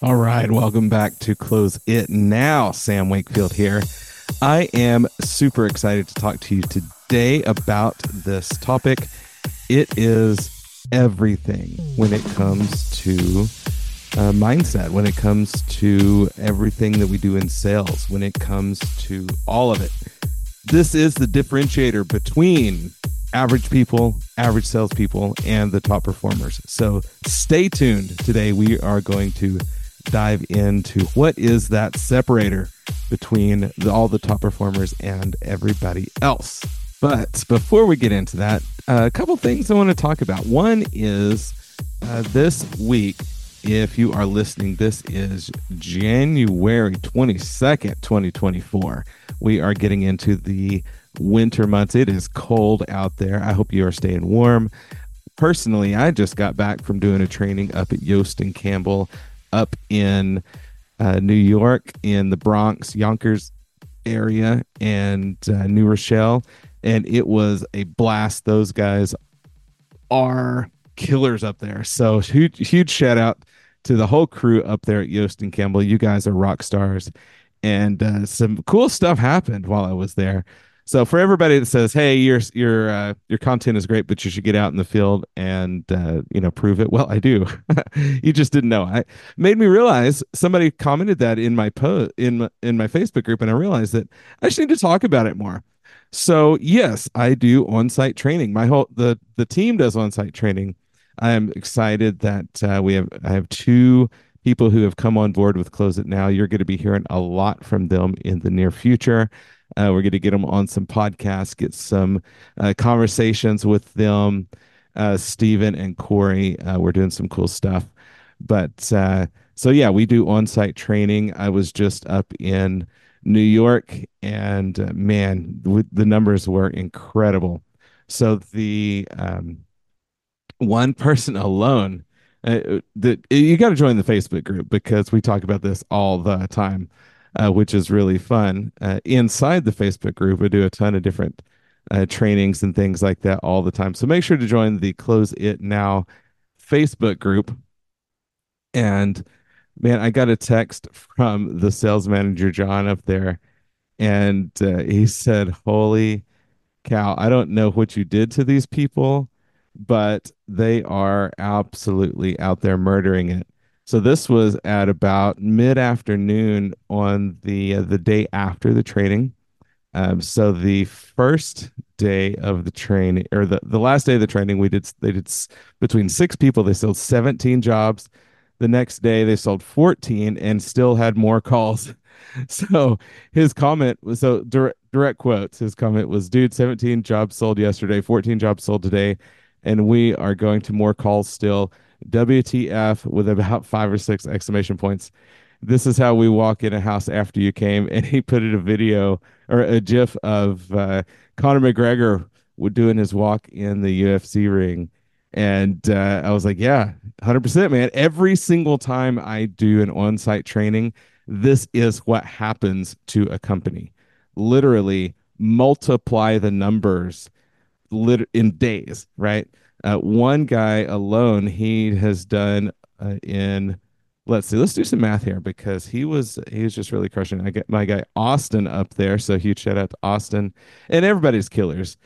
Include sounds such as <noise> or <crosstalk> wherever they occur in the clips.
All right, welcome back to Close It Now. Sam Wakefield here. I am super excited to talk to you today about this topic. It is everything when it comes to uh, mindset, when it comes to everything that we do in sales, when it comes to all of it. This is the differentiator between average people, average salespeople, and the top performers. So stay tuned. Today, we are going to dive into what is that separator between the, all the top performers and everybody else. But before we get into that, uh, a couple things I want to talk about. One is uh, this week, if you are listening, this is January 22nd, 2024. We are getting into the winter months. It is cold out there. I hope you are staying warm. Personally, I just got back from doing a training up at Yost and Campbell up in uh, New York, in the Bronx, Yonkers area, and uh, New Rochelle. And it was a blast. Those guys are killers up there. So huge, huge shout out to the whole crew up there at Yost and Campbell. You guys are rock stars. And uh, some cool stuff happened while I was there. So for everybody that says, "Hey, your your uh, your content is great, but you should get out in the field and uh, you know prove it," well, I do. <laughs> you just didn't know. I made me realize somebody commented that in my post in in my Facebook group, and I realized that I just need to talk about it more. So yes, I do on-site training. My whole the the team does on-site training. I am excited that uh, we have I have two people who have come on board with Close It Now. You're going to be hearing a lot from them in the near future. Uh, we're going to get them on some podcasts, get some uh, conversations with them. Uh, Stephen and Corey, uh, we're doing some cool stuff. But uh, so, yeah, we do on site training. I was just up in New York, and uh, man, the numbers were incredible. So, the um, one person alone, uh, the, you got to join the Facebook group because we talk about this all the time uh, which is really fun. Uh, inside the Facebook group, we do a ton of different uh, trainings and things like that all the time. So make sure to join the Close It Now Facebook group. And man, I got a text from the sales manager, John, up there. And uh, he said, Holy cow, I don't know what you did to these people, but they are absolutely out there murdering it. So this was at about mid afternoon on the uh, the day after the training. Um, so the first day of the training, or the, the last day of the training, we did they did between six people. They sold 17 jobs. The next day they sold 14 and still had more calls. <laughs> So his comment was so direct, direct quotes. His comment was, "Dude, 17 jobs sold yesterday, 14 jobs sold today, and we are going to more calls still." WTF with about five or six exclamation points. This is how we walk in a house after you came. And he put in a video or a gif of uh, Conor McGregor doing his walk in the UFC ring. And uh, I was like, yeah, 100%, man. Every single time I do an on site training, this is what happens to a company. Literally, multiply the numbers lit- in days, right? Uh, one guy alone, he has done uh, in let's see, let's do some math here because he was he was just really crushing. I get my guy Austin up there, so huge shout out to Austin and everybody's killers.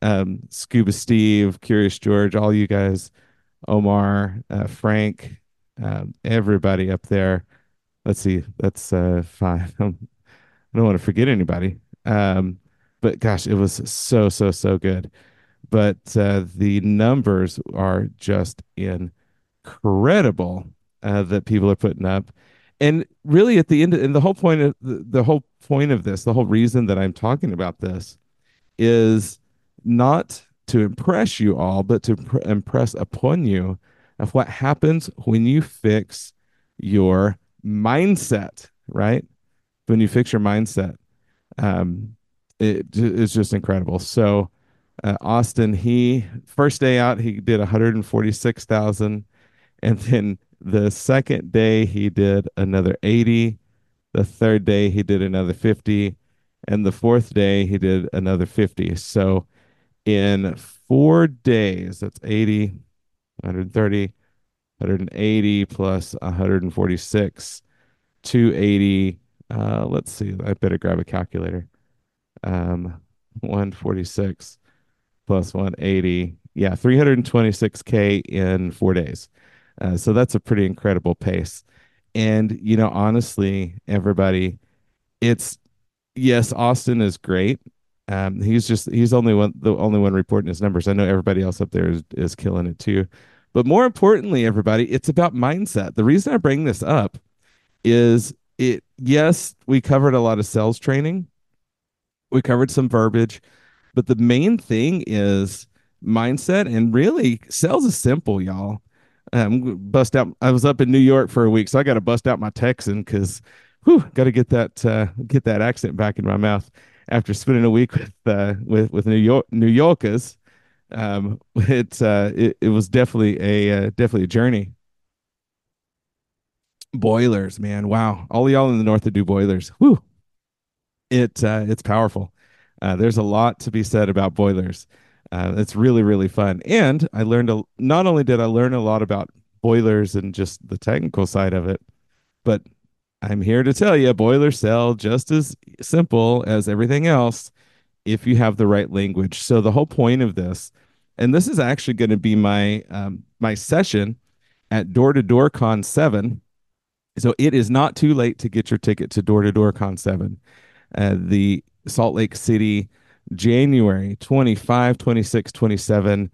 Um, Scuba Steve, Curious George, all you guys, Omar, uh, Frank, um, everybody up there. Let's see, that's uh, five. <laughs> I don't want to forget anybody. Um, but gosh, it was so so so good. But uh, the numbers are just incredible uh, that people are putting up. And really, at the end, and the whole point of the, the whole point of this, the whole reason that I'm talking about this is not to impress you all, but to pr- impress upon you of what happens when you fix your mindset, right? When you fix your mindset, um, it is just incredible. So, uh, Austin, he first day out, he did 146,000. And then the second day, he did another 80. The third day, he did another 50. And the fourth day, he did another 50. So, in four days, that's 80, 130, 180 plus 146, 280. Uh, let's see. I better grab a calculator. Um, 146 plus 180. Yeah, 326K in four days. Uh, so that's a pretty incredible pace. And, you know, honestly, everybody, it's yes, Austin is great. Um, he's just he's only one the only one reporting his numbers. I know everybody else up there is, is killing it too. But more importantly, everybody, it's about mindset. The reason I bring this up is it yes, we covered a lot of sales training. We covered some verbiage, but the main thing is mindset and really sales is simple, y'all. Um, bust out. I was up in New York for a week, so I got to bust out my Texan because, whew, got to get that uh, get that accent back in my mouth after spending a week <laughs> with uh, with with New York New Yorkers. Um, <laughs> it, uh, it it was definitely a uh, definitely a journey. Boilers, man, wow! All y'all in the north that do boilers, whoo! It uh, it's powerful. Uh, there's a lot to be said about boilers. Uh, it's really really fun, and I learned a. Not only did I learn a lot about boilers and just the technical side of it, but I'm here to tell you, boilers sell just as simple as everything else if you have the right language. So the whole point of this, and this is actually going to be my um, my session at Door to Door Con Seven. So it is not too late to get your ticket to Door to Door Con Seven, uh, the Salt Lake City, January 25, 26, 27.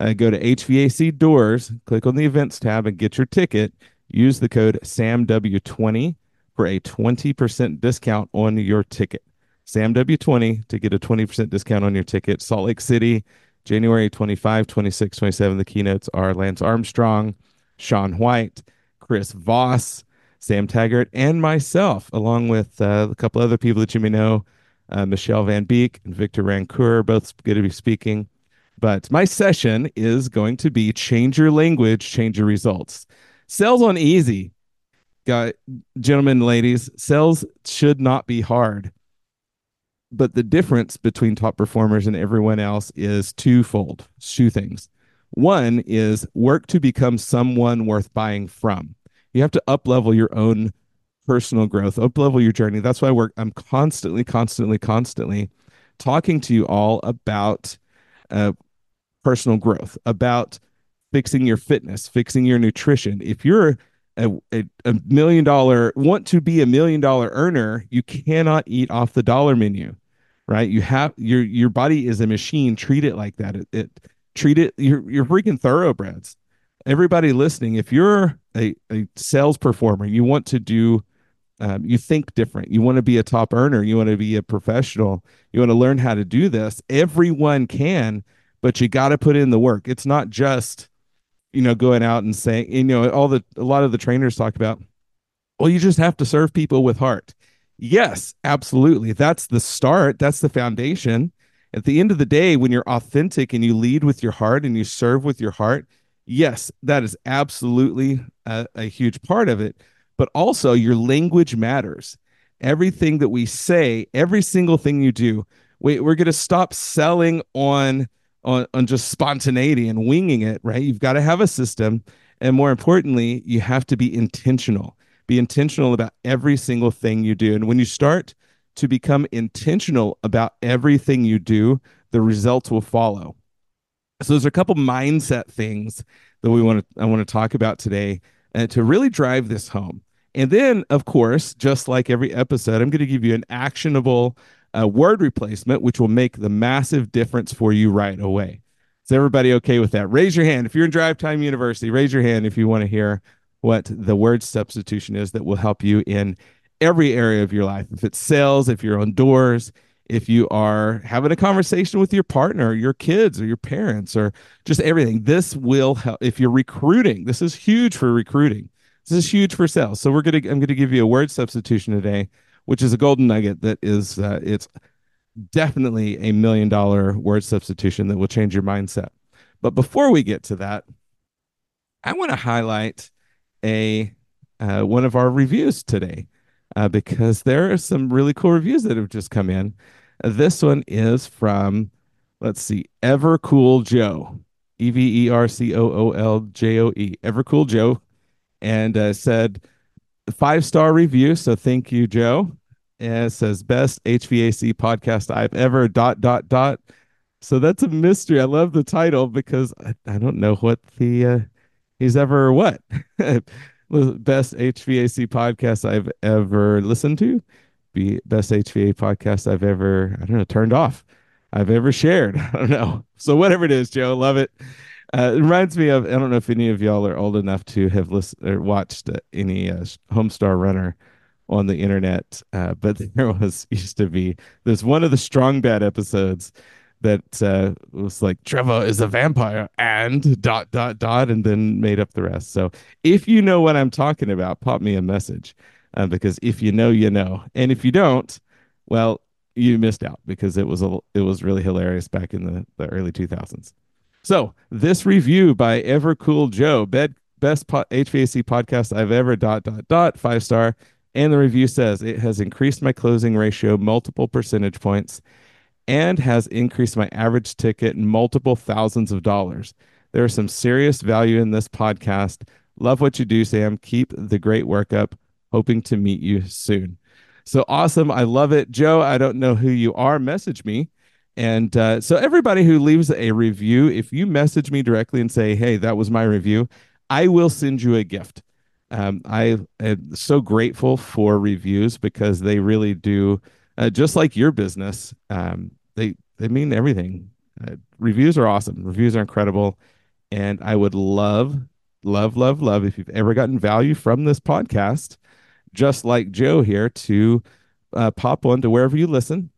Uh, go to HVAC Doors, click on the events tab, and get your ticket. Use the code SAMW20 for a 20% discount on your ticket. SAMW20 to get a 20% discount on your ticket. Salt Lake City, January 25, 26, 27. The keynotes are Lance Armstrong, Shaun White, Chris Voss, Sam Taggart, and myself, along with uh, a couple other people that you may know. Uh, Michelle Van Beek and Victor Rancour, both going to be speaking. But my session is going to be change your language, change your results. Sales on easy Got gentlemen, ladies, sales should not be hard. But the difference between top performers and everyone else is twofold. Two things. One is work to become someone worth buying from. You have to up level your own personal growth, up level your journey. That's why I work. I'm constantly, constantly, constantly talking to you all about uh, personal growth, about fixing your fitness, fixing your nutrition. If you're a, a, a million dollar want to be a million dollar earner you cannot eat off the dollar menu right you have your your body is a machine treat it like that it, it treat it you're, you're freaking thoroughbreds everybody listening if you're a, a sales performer you want to do um, you think different you want to be a top earner you want to be a professional you want to learn how to do this everyone can but you got to put in the work it's not just you know, going out and saying, you know, all the a lot of the trainers talk about, well, you just have to serve people with heart. Yes, absolutely. That's the start. That's the foundation. At the end of the day, when you're authentic and you lead with your heart and you serve with your heart, yes, that is absolutely a, a huge part of it. But also, your language matters. Everything that we say, every single thing you do, we, we're going to stop selling on on, on just spontaneity and winging it, right? You've got to have a system. And more importantly, you have to be intentional. Be intentional about every single thing you do. And when you start to become intentional about everything you do, the results will follow. So there's a couple mindset things that we want to I want to talk about today uh, to really drive this home. And then, of course, just like every episode, I'm going to give you an actionable a word replacement, which will make the massive difference for you right away. Is everybody okay with that? Raise your hand. If you're in Drive Time University, raise your hand if you want to hear what the word substitution is that will help you in every area of your life. If it's sales, if you're on doors, if you are having a conversation with your partner, your kids, or your parents, or just everything, this will help. If you're recruiting, this is huge for recruiting. This is huge for sales. So we're gonna I'm gonna give you a word substitution today, which is a golden nugget that is uh, it's definitely a million dollar word substitution that will change your mindset. But before we get to that, I want to highlight a uh, one of our reviews today uh, because there are some really cool reviews that have just come in. This one is from, let's see, Evercool Joe, E V E R C O O L J O E, Evercool Joe, and uh, said five star review. So thank you, Joe. And it says best HVAC podcast I've ever dot dot dot. So that's a mystery. I love the title because I, I don't know what the uh, he's ever what <laughs> best HVAC podcast I've ever listened to. Be best HVA podcast I've ever I don't know turned off. I've ever shared. <laughs> I don't know. So whatever it is, Joe, love it. Uh, it reminds me of I don't know if any of y'all are old enough to have listened or watched any uh, Homestar Runner on the internet, uh, but <laughs> there was used to be there's one of the Strong Bad episodes that uh, was like Trevor is a vampire and dot dot dot and then made up the rest. So if you know what I'm talking about, pop me a message uh, because if you know, you know, and if you don't, well, you missed out because it was a it was really hilarious back in the, the early 2000s. So this review by Evercool Joe, bed, best po- HVAC podcast I've ever dot dot dot five star, and the review says it has increased my closing ratio multiple percentage points and has increased my average ticket multiple thousands of dollars. There is some serious value in this podcast. Love what you do, Sam. Keep the great work up. Hoping to meet you soon. So awesome. I love it. Joe, I don't know who you are. Message me. And uh, so, everybody who leaves a review, if you message me directly and say, hey, that was my review, I will send you a gift. Um, I am so grateful for reviews because they really do, uh, just like your business, um, they they mean everything. Uh, reviews are awesome. Reviews are incredible, and I would love, love, love, love if you've ever gotten value from this podcast, just like Joe here, to uh, pop on to wherever you listen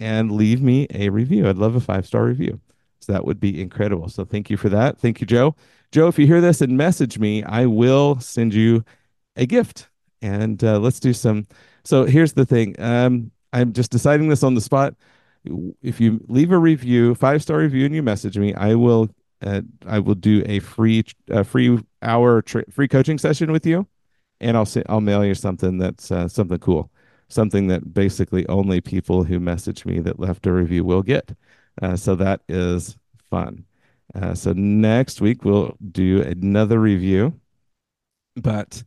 and leave me a review. I'd love a five star review. So that would be incredible. So thank you for that. Thank you, Joe. Joe, if you hear this and message me, I will send you a gift. And uh, let's do some. So here's the thing. Um, I'm just deciding this on the spot if you leave a review, five star review, and you message me, I will uh, I will do a free a free hour free coaching session with you, and I'll say I'll mail you something that's uh, something cool, something that basically only people who message me that left a review will get. Uh, so that is fun. Uh, so next week we'll do another review, but.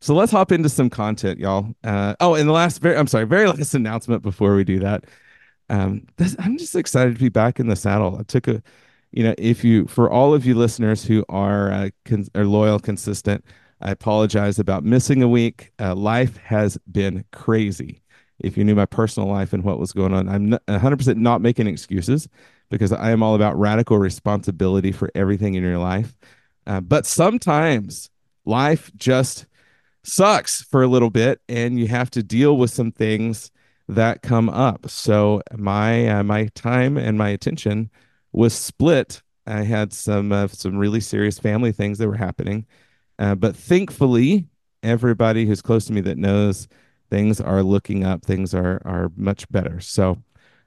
So let's hop into some content, y'all. Uh, oh, and the last, very, I'm sorry, very last <laughs> announcement before we do that um, this, I'm just excited to be back in the saddle. I took a, you know, if you for all of you listeners who are uh, are loyal, consistent, I apologize about missing a week. Uh, life has been crazy. If you knew my personal life and what was going on, I'm 100% not making excuses because I am all about radical responsibility for everything in your life. Uh, but sometimes life just sucks for a little bit and you have to deal with some things that come up. So my uh, my time and my attention was split. I had some uh, some really serious family things that were happening, uh, but thankfully, everybody who's close to me that knows things are looking up. Things are are much better. So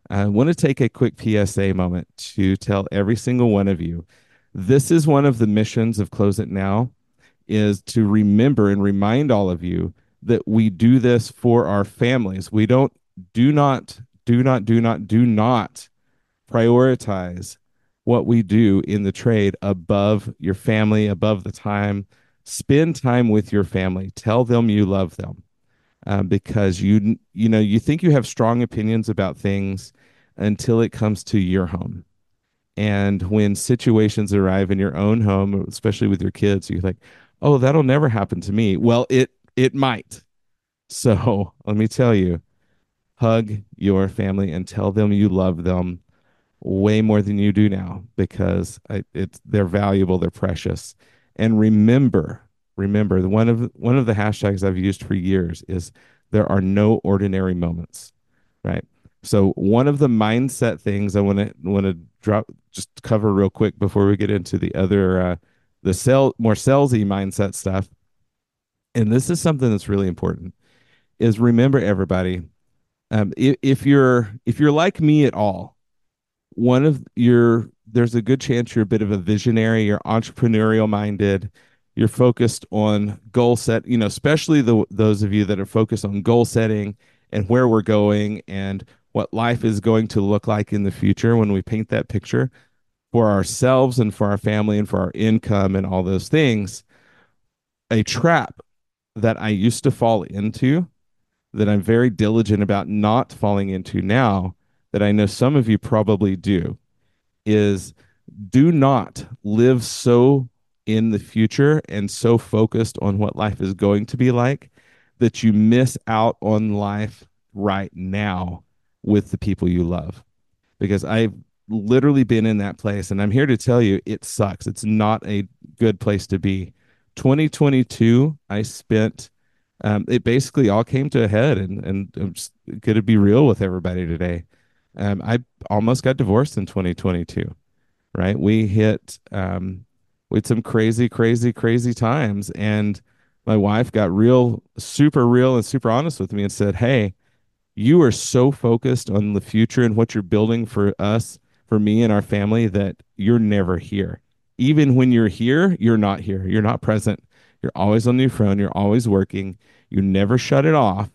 I want to take a quick PSA moment to tell every single one of you. This is one of the missions of Close It Now is to remember and remind all of you that we do this for our families. We don't do not, do not, do not, do not prioritize what we do in the trade above your family, above the time. Spend time with your family. Tell them you love them, um, because you you know you think you have strong opinions about things until it comes to your home. And when situations arrive in your own home, especially with your kids, you're like, "Oh, that'll never happen to me." Well, it it might. So <laughs> let me tell you, hug your family and tell them you love them way more than you do now because it's they're valuable, they're precious. And remember, remember one of one of the hashtags I've used for years is there are no ordinary moments, right? So one of the mindset things I want to want to drop just cover real quick before we get into the other uh, the sell more salesy mindset stuff. And this is something that's really important. Is remember everybody, um, if, if you're if you're like me at all, one of your there's a good chance you're a bit of a visionary, you're entrepreneurial minded, you're focused on goal set, you know, especially the those of you that are focused on goal setting and where we're going and what life is going to look like in the future when we paint that picture for ourselves and for our family and for our income and all those things. A trap that I used to fall into that I'm very diligent about not falling into now that I know some of you probably do is do not live so in the future and so focused on what life is going to be like that you miss out on life right now with the people you love. Because I've literally been in that place and I'm here to tell you it sucks. It's not a good place to be. 2022, I spent um, it basically all came to a head and and I'm just to be real with everybody today. Um, I almost got divorced in 2022, right? We hit um, we had some crazy, crazy, crazy times, and my wife got real, super real, and super honest with me and said, "Hey, you are so focused on the future and what you're building for us, for me and our family that you're never here. Even when you're here, you're not here. You're not present. You're always on your phone. You're always working. You never shut it off.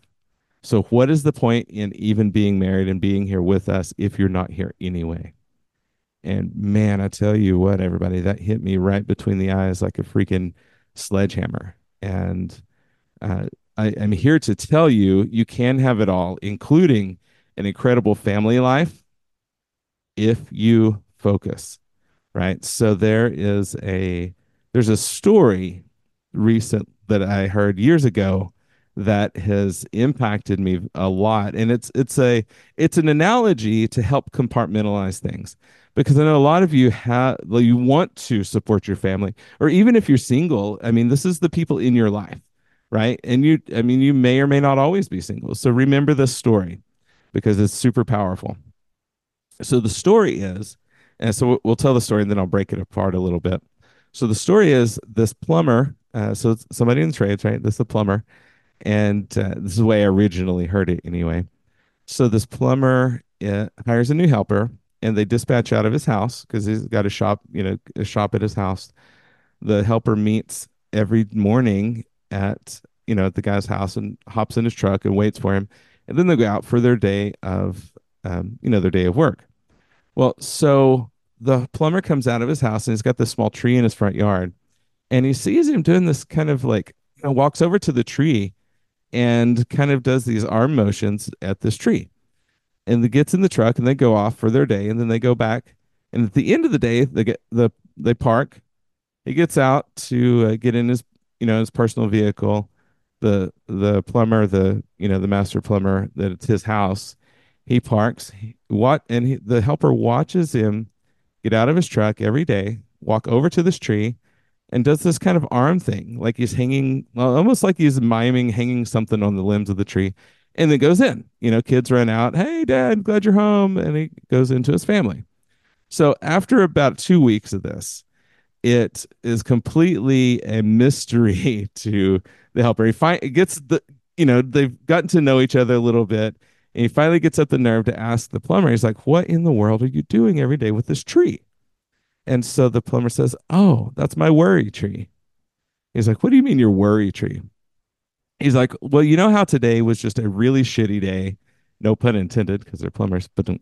So, what is the point in even being married and being here with us if you're not here anyway? And man, I tell you what, everybody, that hit me right between the eyes like a freaking sledgehammer. And uh, I am here to tell you you can have it all, including an incredible family life if you focus, right? So there is a there's a story recent that I heard years ago that has impacted me a lot. And it's it's a it's an analogy to help compartmentalize things. Because I know a lot of you have you want to support your family or even if you're single I mean this is the people in your life right? And you I mean you may or may not always be single. So remember this story because it's super powerful. So the story is and so we'll tell the story and then I'll break it apart a little bit. So the story is this plumber uh, so somebody in the trades right? This is a plumber and uh, this is the way I originally heard it anyway. So this plumber uh, hires a new helper, and they dispatch out of his house because he's got a shop, you know, a shop at his house. The helper meets every morning at you know at the guy's house and hops in his truck and waits for him, and then they go out for their day of um, you know their day of work. Well, so the plumber comes out of his house and he's got this small tree in his front yard, and he sees him doing this kind of like you know, walks over to the tree and kind of does these arm motions at this tree. And the gets in the truck and they go off for their day and then they go back. And at the end of the day, they get the they park. He gets out to uh, get in his you know his personal vehicle. The the plumber, the you know the master plumber that it's his house. He parks. what and he, the helper watches him get out of his truck every day, walk over to this tree, and does this kind of arm thing, like he's hanging, well, almost like he's miming hanging something on the limbs of the tree, and then goes in. You know, kids run out, "Hey, Dad, glad you're home," and he goes into his family. So after about two weeks of this, it is completely a mystery <laughs> to the helper. He find gets the, you know, they've gotten to know each other a little bit, and he finally gets up the nerve to ask the plumber. He's like, "What in the world are you doing every day with this tree?" And so the plumber says, Oh, that's my worry tree. He's like, What do you mean your worry tree? He's like, Well, you know how today was just a really shitty day. No pun intended, because they're plumbers, but um,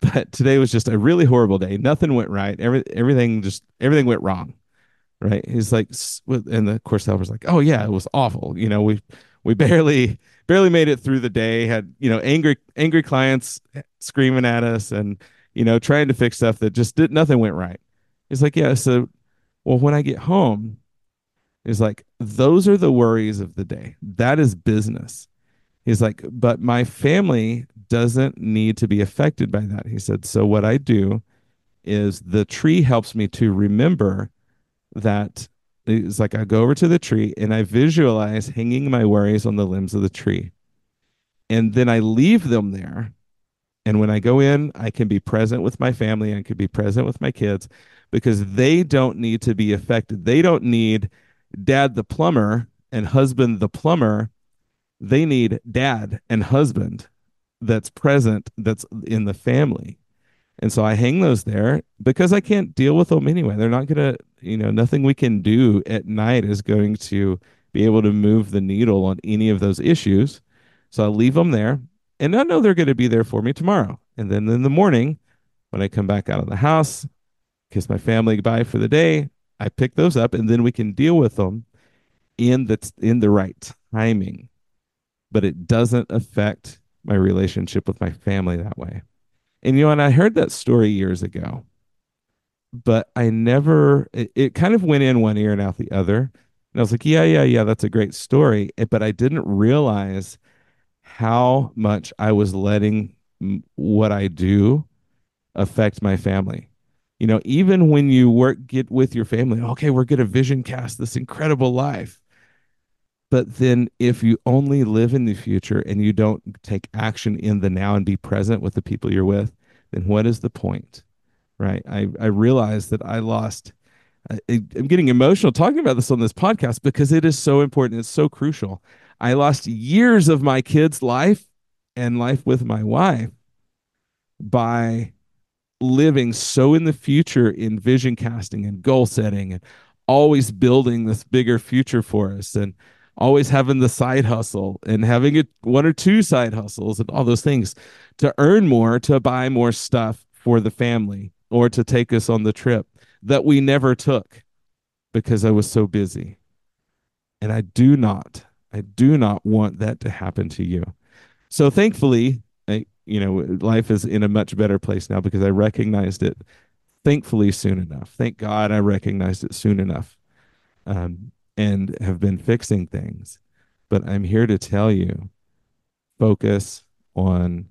but today was just a really horrible day. Nothing went right. Every, everything just everything went wrong. Right. He's like, and the course helper's like, Oh yeah, it was awful. You know, we we barely barely made it through the day, had, you know, angry angry clients eh, screaming at us and you know, trying to fix stuff that just did nothing went right. He's like, yeah. So, well, when I get home, he's like, those are the worries of the day. That is business. He's like, but my family doesn't need to be affected by that. He said, so what I do is the tree helps me to remember that it's like I go over to the tree and I visualize hanging my worries on the limbs of the tree. And then I leave them there. And when I go in, I can be present with my family. I can be present with my kids because they don't need to be affected. They don't need dad the plumber and husband the plumber. They need dad and husband that's present, that's in the family. And so I hang those there because I can't deal with them anyway. They're not going to, you know, nothing we can do at night is going to be able to move the needle on any of those issues. So I leave them there and I know they're going to be there for me tomorrow. And then in the morning, when I come back out of the house, kiss my family goodbye for the day, I pick those up and then we can deal with them in the in the right timing. But it doesn't affect my relationship with my family that way. And you know, and I heard that story years ago, but I never, it, it, kind of went in one ear and out the other. And I was like, yeah, yeah, yeah, that's a great story. But I didn't realize how much I was letting what I do affect my family. You know, even when you work, get with your family, okay, we're going to vision cast this incredible life. But then if you only live in the future and you don't take action in the now and be present with the people you're with, then what is the point? Right. I, I realized that I lost. I, I'm getting emotional talking about this on this podcast because it is so important. It's so crucial. I lost years of my kids' life and life with my wife by living so in the future in vision casting and goal setting and always building this bigger future for us and always having the side hustle and having it one or two side hustles and all those things to earn more to buy more stuff for the family or to take us on the trip that we never took because I was so busy. And I do not, I do not want that to happen to you. So thankfully, I, you know, life is in a much better place now because I recognized it thankfully soon enough. Thank God I recognized it soon enough. Um, and have been fixing things. But I'm here to tell you focus on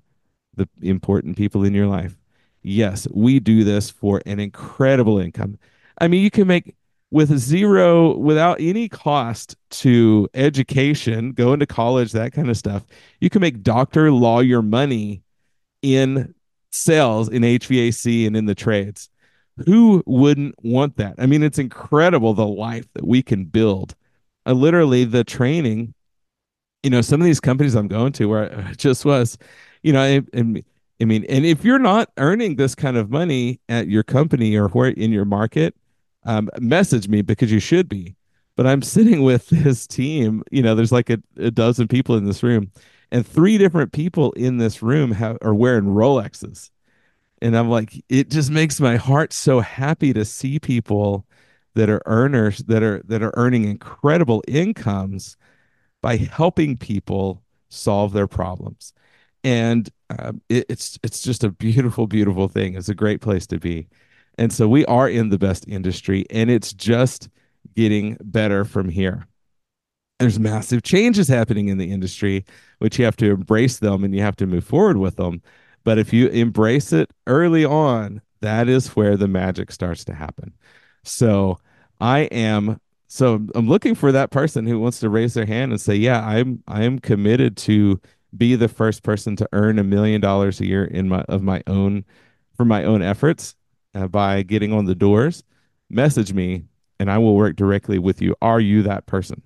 the important people in your life. Yes, we do this for an incredible income. I mean, you can make with zero, without any cost to education, going to college, that kind of stuff. You can make doctor, lawyer money in sales, in HVAC, and in the trades who wouldn't want that? I mean, it's incredible the life that we can build. Literally, the training, you know, some of these companies I'm going to where I <laughs> just was, you know, and, I mean, and if you're not earning this kind of money at your company or where in your market, um, message me because you should be. But I'm sitting <laughs> with this team, you know, there's like a, a dozen people in this room, and three different people in this room have are wearing Rolexes and I'm like, it just makes my heart so happy to see people that are earners that are that are earning incredible incomes by helping people solve their problems. And um, it, it's it's just a beautiful, beautiful thing. It's a great place to be. And so we are in the best industry, and it's just getting better from here. There's massive changes happening in the industry, which you have to embrace them and you have to move forward with them. But if you embrace it early on, that is where the magic starts to happen. So I am so I'm looking for that person who wants to raise their hand and say, "Yeah, I'm I am committed to be the first person to earn a million dollars a year in my of my own for my own efforts uh, by getting on the doors." Message me and I will work directly with you. Are you that person?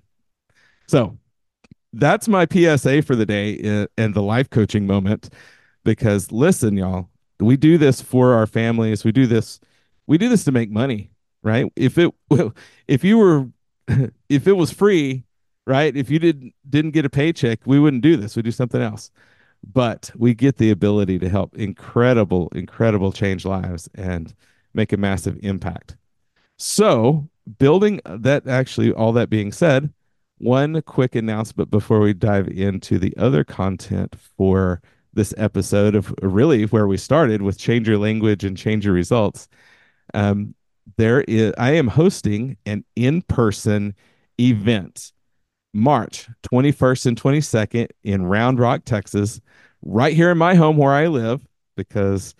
So that's my PSA for the day uh, and the life coaching moment because listen, y'all, we do this for our families. We do this, we do this to make money, right? If it, if you were, <laughs> if it was free, right? If you didn't didn't get a paycheck, we wouldn't do this. We do something else. But we get the ability to help incredible, incredible change lives and make a massive impact. So, building that actually, all that being said, one quick announcement before we dive into the other content for this episode of really where we started with change your language and change your results. Um, there is I am hosting an in-person event March 21st and 22nd in Round Rock, Texas, right here in my home where I live, because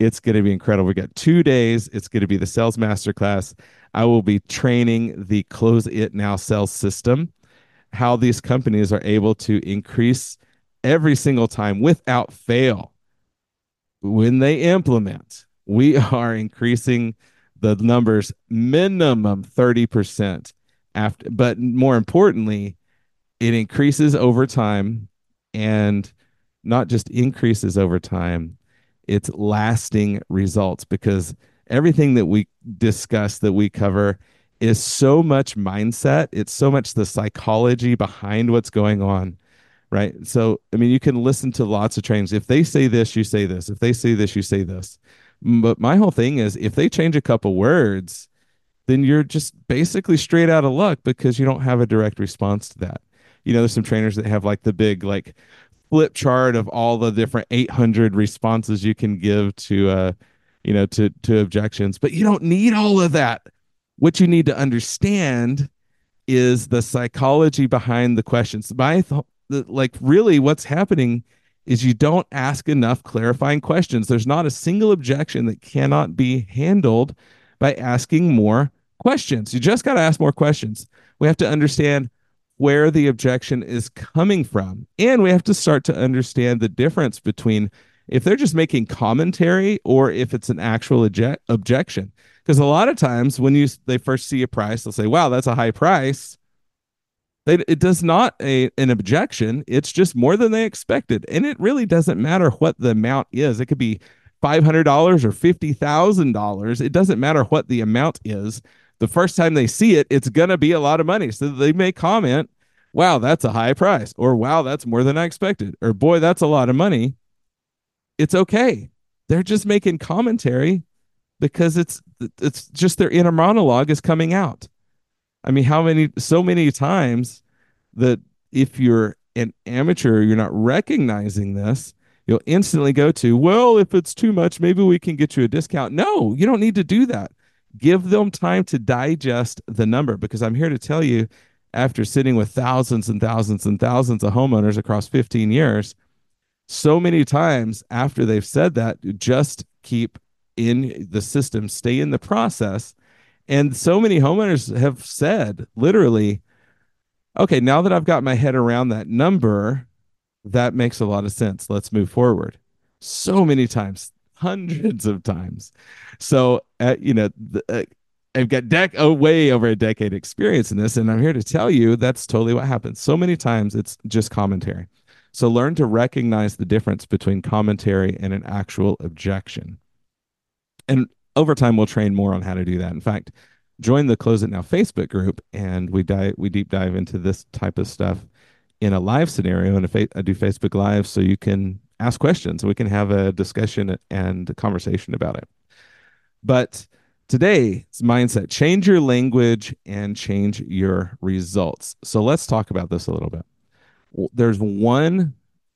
it's going to be incredible. We got two days. It's going to be the sales masterclass. I will be training the Close It Now sales system, how these companies are able to increase every single time without fail when they implement. We <laughs> are increasing the numbers minimum 30% after but more importantly it increases over time and not just increases over time it's lasting results because everything that we discuss that we cover is so much mindset it's so much the psychology behind what's going on right? So i mean you can listen to lots of trainings. If they say this you say this. If they say this you say this. But my whole thing is if they change a couple words then you're just basically straight out of luck because you don't have a direct response to that. You know there's some trainers that have like the big like flip chart of all the different 800 responses you can give to uh you know to to objections but you don't need all of that. What you need to understand is the psychology behind the questions. My th- like really what's happening is you don't ask enough clarifying questions. There's not a single objection that cannot be handled by asking more questions you just got to ask more questions we have to understand where the objection is coming from. And we have to start to understand the difference between if they're just making commentary or if it's an actual object- objection. Because a lot of times when you they first see a price, they'll say, "Wow, that's a high price." It does not a an objection. It's just more than they expected, and it really doesn't matter what the amount is. It could be five hundred dollars or fifty thousand dollars. It doesn't matter what the amount is the first time they see it, it's going to be a lot of money. So they may comment, wow, that's a high price, or wow, that's more than I expected, or boy, that's a lot of money. It's okay. They're just making commentary because it's it's just their inner monologue is coming out. I mean, how many so many times that if you're an amateur, you're not recognizing this, you'll instantly go to, well, if it's too much, maybe we can get you a discount. No, you don't need to do that give them time to digest the number because I'm here to tell you after sitting with thousands and thousands and thousands of homeowners across 15 years so many times after they've said that just keep in the system stay in the process. And so many homeowners have said literally okay now that I've got my head around that number that makes a lot of sense. Let's move forward. So many times hundreds of times. So, uh, you know, the, uh, I've got dec- oh, way over a decade experience in this, and I'm here to tell you that's totally what happens. So many times it's just commentary. So learn to recognize the difference between commentary and an actual objection. And over time, we'll train more on how to do that. In fact, join the Close It Now Facebook group, and we dive we deep dive into this type of stuff in a live scenario. And if I do Facebook Live, so you can ask questions. So we can have a discussion and a conversation about it. But today it's mindset change your language and change your results. So let's talk about this a little bit. There's one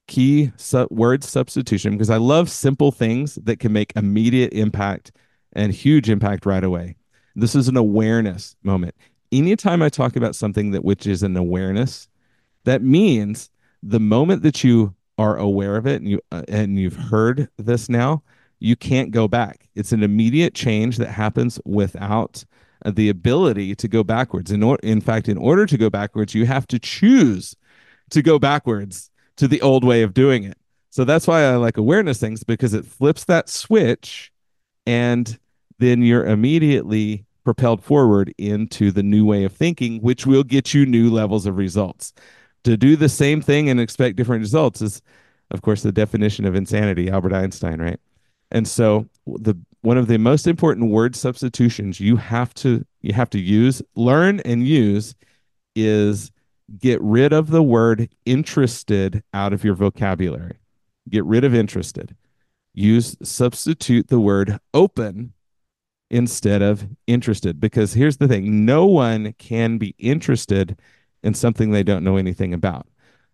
key su- word substitution because I love simple things that can make immediate impact and huge impact right away. This is an awareness moment. Anytime I talk about something that which is an awareness, that means the moment that you are aware of it and you uh, and you've heard this now, you can't go back. It's an immediate change that happens without uh, the ability to go backwards. In, or, in fact, in order to go backwards, you have to choose to go backwards to the old way of doing it. So that's why I like awareness things because it flips that switch and then you're immediately propelled forward into the new way of thinking, which will get you new levels of results to do the same thing and expect different results is of course the definition of insanity albert einstein right? And so the one of the most important word substitutions you have to you have to use learn and use is get rid of the word interested out of your vocabulary. Get rid of interested. Use substitute the word open instead of interested because here's the thing. No one can be interested in something they don't know anything about.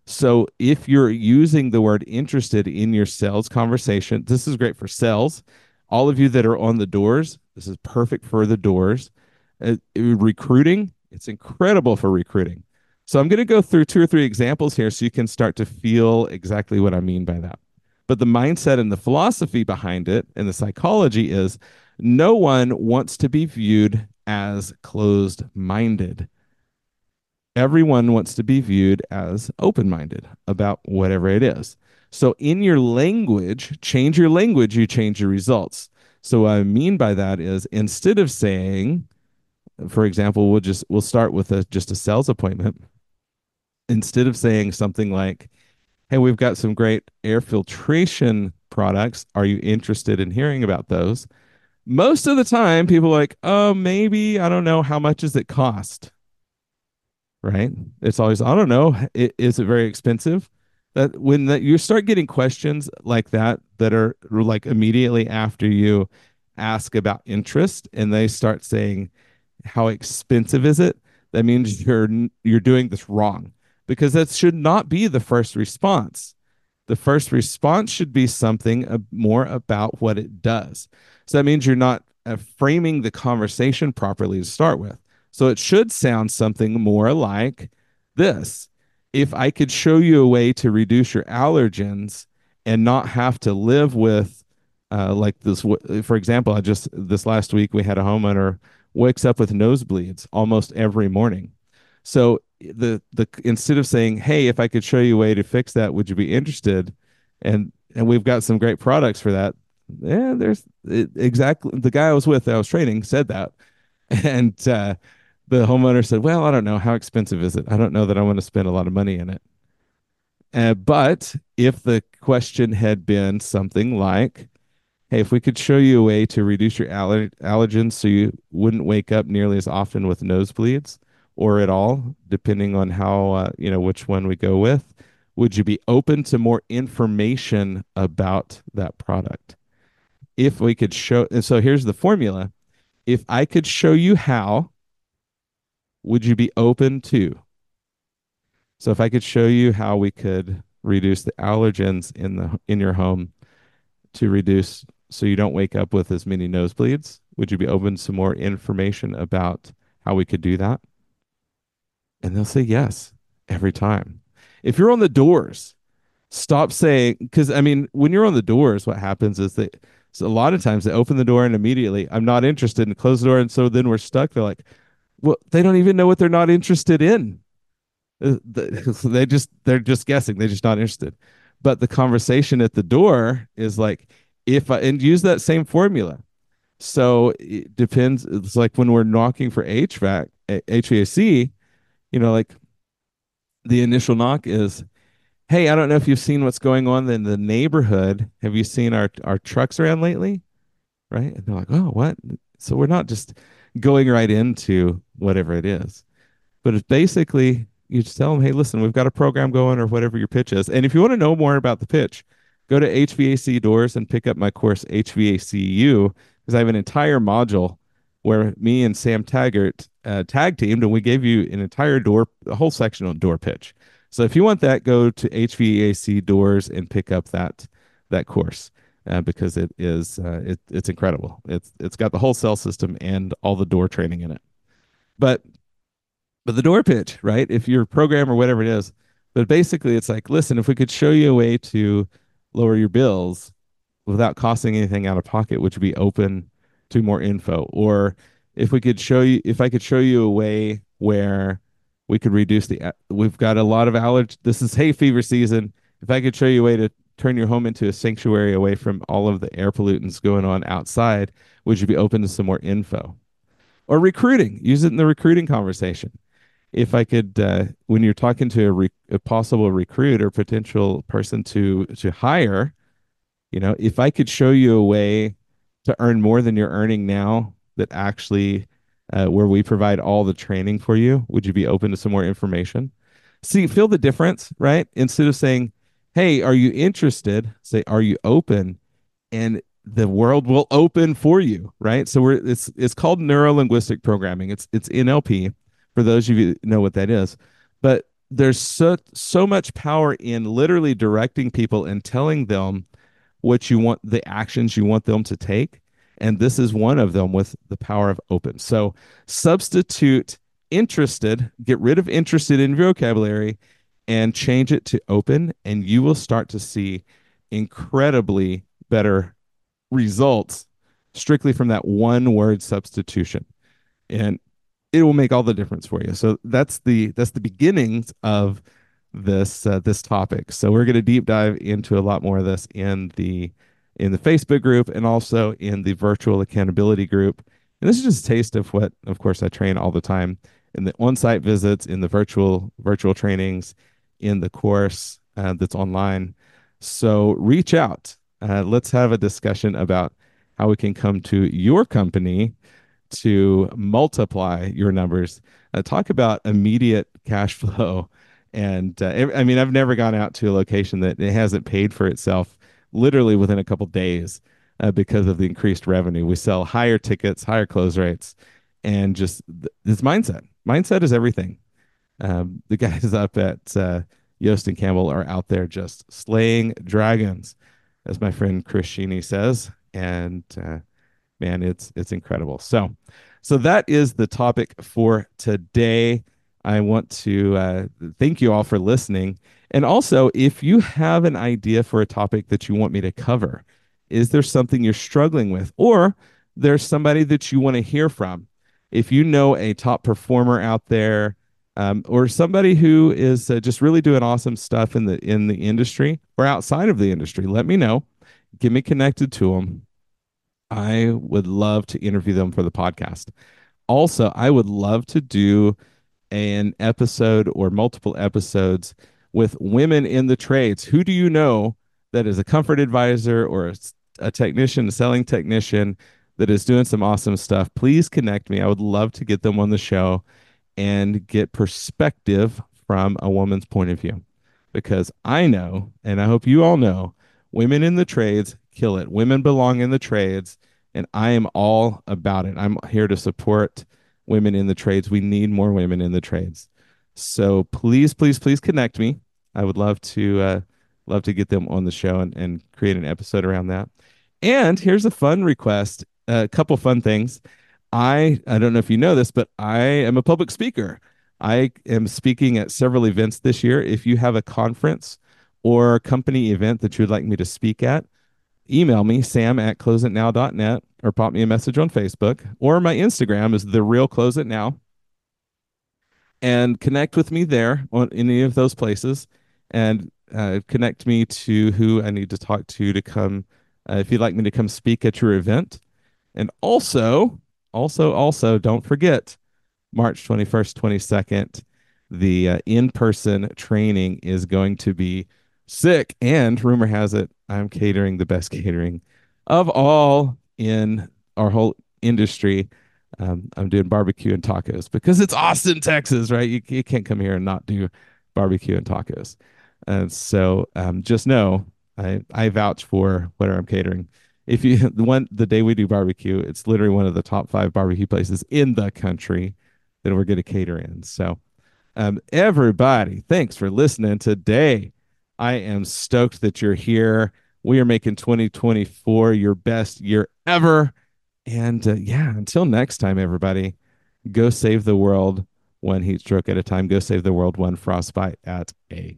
So if you're using the word interested in your sales conversation, this is great for sales. All of you that are on the doors, this is perfect for the doors. Uh, recruiting, it's incredible for recruiting. So I'm going to go through two or three examples here so you can start to feel exactly what I mean by that. But the mindset and the philosophy behind it and the psychology is no one wants to be viewed as closed minded. Everyone wants to be viewed as open minded about whatever it is. So, in your language, change your language, you change your results. So, what I mean by that is instead of saying, for example, we'll just we'll start with a just a sales appointment. Instead of saying something like, "Hey, we've got some great air filtration products. Are you interested in hearing about those?" Most of the time, people are like, "Oh, maybe I don't know how much does it cost." Right? It's always, "I don't know. Is it very expensive?" That when that you start getting questions like that that are like immediately after you ask about interest and they start saying how expensive is it that means you're you're doing this wrong because that should not be the first response the first response should be something more about what it does so that means you're not uh, framing the conversation properly to start with so it should sound something more like this if i could show you a way to reduce your allergens and not have to live with uh, like this for example i just this last week we had a homeowner wakes up with nosebleeds almost every morning. So the the instead of saying, "Hey, if I could show you a way to fix that, would you be interested?" and and we've got some great products for that. Yeah, there's it, exactly the guy I was with, I was training, said that, <laughs> and uh, the homeowner said, "Well, I don't know how expensive is it. I don't know that I want to spend a lot of money in it." Uh, but if the question had been something like, hey, if we could show you a way to reduce your aller- allergens so you wouldn't wake up nearly as often with nosebleeds or at all, depending on how, uh, you know, which one we go with, would you be open to more information about that product? If we could show, and so here's the formula if I could show you how, would you be open to? So if I could show you how we could reduce the allergens in the in your home to reduce so you don't wake up with as many nosebleeds? Would you be open to more information about how we could do that? And they'll say yes every time. If you're on the doors, stop saying, because I mean, when you're on the doors, what happens is that so a lot of times they open the door and immediately, I'm not interested, and close the door. And so then we're stuck. They're like, well, they don't even know what they're not interested in. Uh, <laughs> they just, they're just guessing. They're just not interested. But the conversation at the door is like, if I and use that same formula. So it depends. It's like when we're knocking for HVAC, HVAC, you know, like the initial knock is, "Hey, I don't know if you've seen what's going on in the neighborhood. Have you seen our our trucks around lately?" Right? And they're like, "Oh, what?" So we're not just going right into whatever it is, but it's basically you just tell them, "Hey, listen, we've got a program going, or whatever your pitch is." And if you want to know more about the pitch, go to HVAC Doors and pick up my course HVACU because I have an entire module where me and Sam Taggart uh, tag teamed and we gave you an entire door, a whole section on door pitch. So if you want that, go to HVAC Doors and pick up that that course uh, because it is uh, it, it's incredible. It's it's got the whole cell system and all the door training in it. But but the door pitch, right? If you're a program or whatever it is, but basically it's like, listen, if we could show you a way to lower your bills without costing anything out of pocket, which would be open to more info. Or if we could show you, if I could show you a way where we could reduce the, we've got a lot of allergy. This is hay fever season. If I could show you a way to turn your home into a sanctuary away from all of the air pollutants going on outside, would you be open to some more info? Or recruiting, use it in the recruiting conversation if I could, uh, when you're talking to a, re- a, possible recruit or potential person to to hire, you know, if I could show you a way to earn more than you're earning now, that actually, uh, where we provide all the training for you, would you be open to some more information? See, feel the difference, right? Instead of saying, "Hey, are you interested?" Say, "Are you open?" And the world will open for you, right? So we're it's it's called neurolinguistic programming. It's it's NLP for those of you know what that is. But there's so so much power in literally directing people and telling them what you want the actions you want them to take and this is one of them with the power of open so substitute interested, get rid of interested in vocabulary and change it to open, and you will start to see incredibly better results strictly from that one word substitution. And it will make all the difference for you. So that's the that's the beginnings of this uh, this topic. So we're going to deep dive into a lot more of this in the in the Facebook group and also in the virtual accountability group. And this is just a taste of what, of course, I train all the time in the on-site visits, in the virtual virtual trainings, in the course uh, that's online. So reach out. Uh, let's have a discussion about how we can come to your company to multiply your numbers. Uh, talk about immediate cash <laughs> flow. And uh, I mean, I've never gone out to a location that it hasn't paid for itself literally within a couple days uh, because of the increased revenue. We sell higher tickets, higher close rates, and just th- this mindset. Mindset is everything. Um, the guys <laughs> up at uh, Yost and Campbell are out there just slaying dragons, as my friend Chris Sheeny says. And uh, man, it's it's incredible. So, so that is the topic for today. I want to uh, thank you all for listening. And also, if you have an idea for a topic that you want me to cover, is there something you're struggling with, or there's somebody that you want to hear from? If you know a top performer out there, um, or somebody who is uh, just really doing awesome stuff in the in the industry or outside of the industry, let me know. Get me connected to them. I would love to interview them for the podcast. Also, I would love to do an episode or multiple episodes with women in the trades. Who do you know that is a comfort advisor or a, a technician, a selling technician that is doing some awesome stuff? Please connect me. I would love to get them on the show and get perspective from a woman's point of view because I know, and I hope you all know, women in the trades kill it. Women belong in the trades, and I am all about it. I'm here to support women in the trades. We need more women in the trades. So please, please, please connect me. I would love to uh, love to get them on the show and, and create an episode around that. And here's a fun request. A couple fun things. I I don't know if you know this, but I am a public speaker. I am speaking at several events this year. If you have a conference or company event that you'd like me to speak at, email me, sam at closeitnow.net, or pop me a message on Facebook. Or my Instagram is the real close it now. And connect with me there on any of those places and uh, connect me to who I need to talk to to come uh, if you'd like me to come speak at your event. And also, also, also, don't forget March 21st, 22nd, the uh, in person training is going to be sick. And rumor has it, I'm catering the best catering of all in our whole industry. Um, I'm doing barbecue and tacos because it's Austin, Texas, right? You, you can't come here and not do barbecue and tacos. And so um, just know I, I vouch for whatever I'm catering. If you <laughs> one the day we do barbecue, it's literally one of the top five barbecue places in the country that we're going to cater in. So um, everybody, thanks for listening today. I am stoked that you're here. We are making 2024 your best year ever. And uh, yeah, until next time, everybody, go save the world one heat stroke at a time. Go save the world one frostbite at a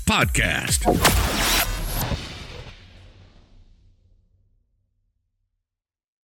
podcast.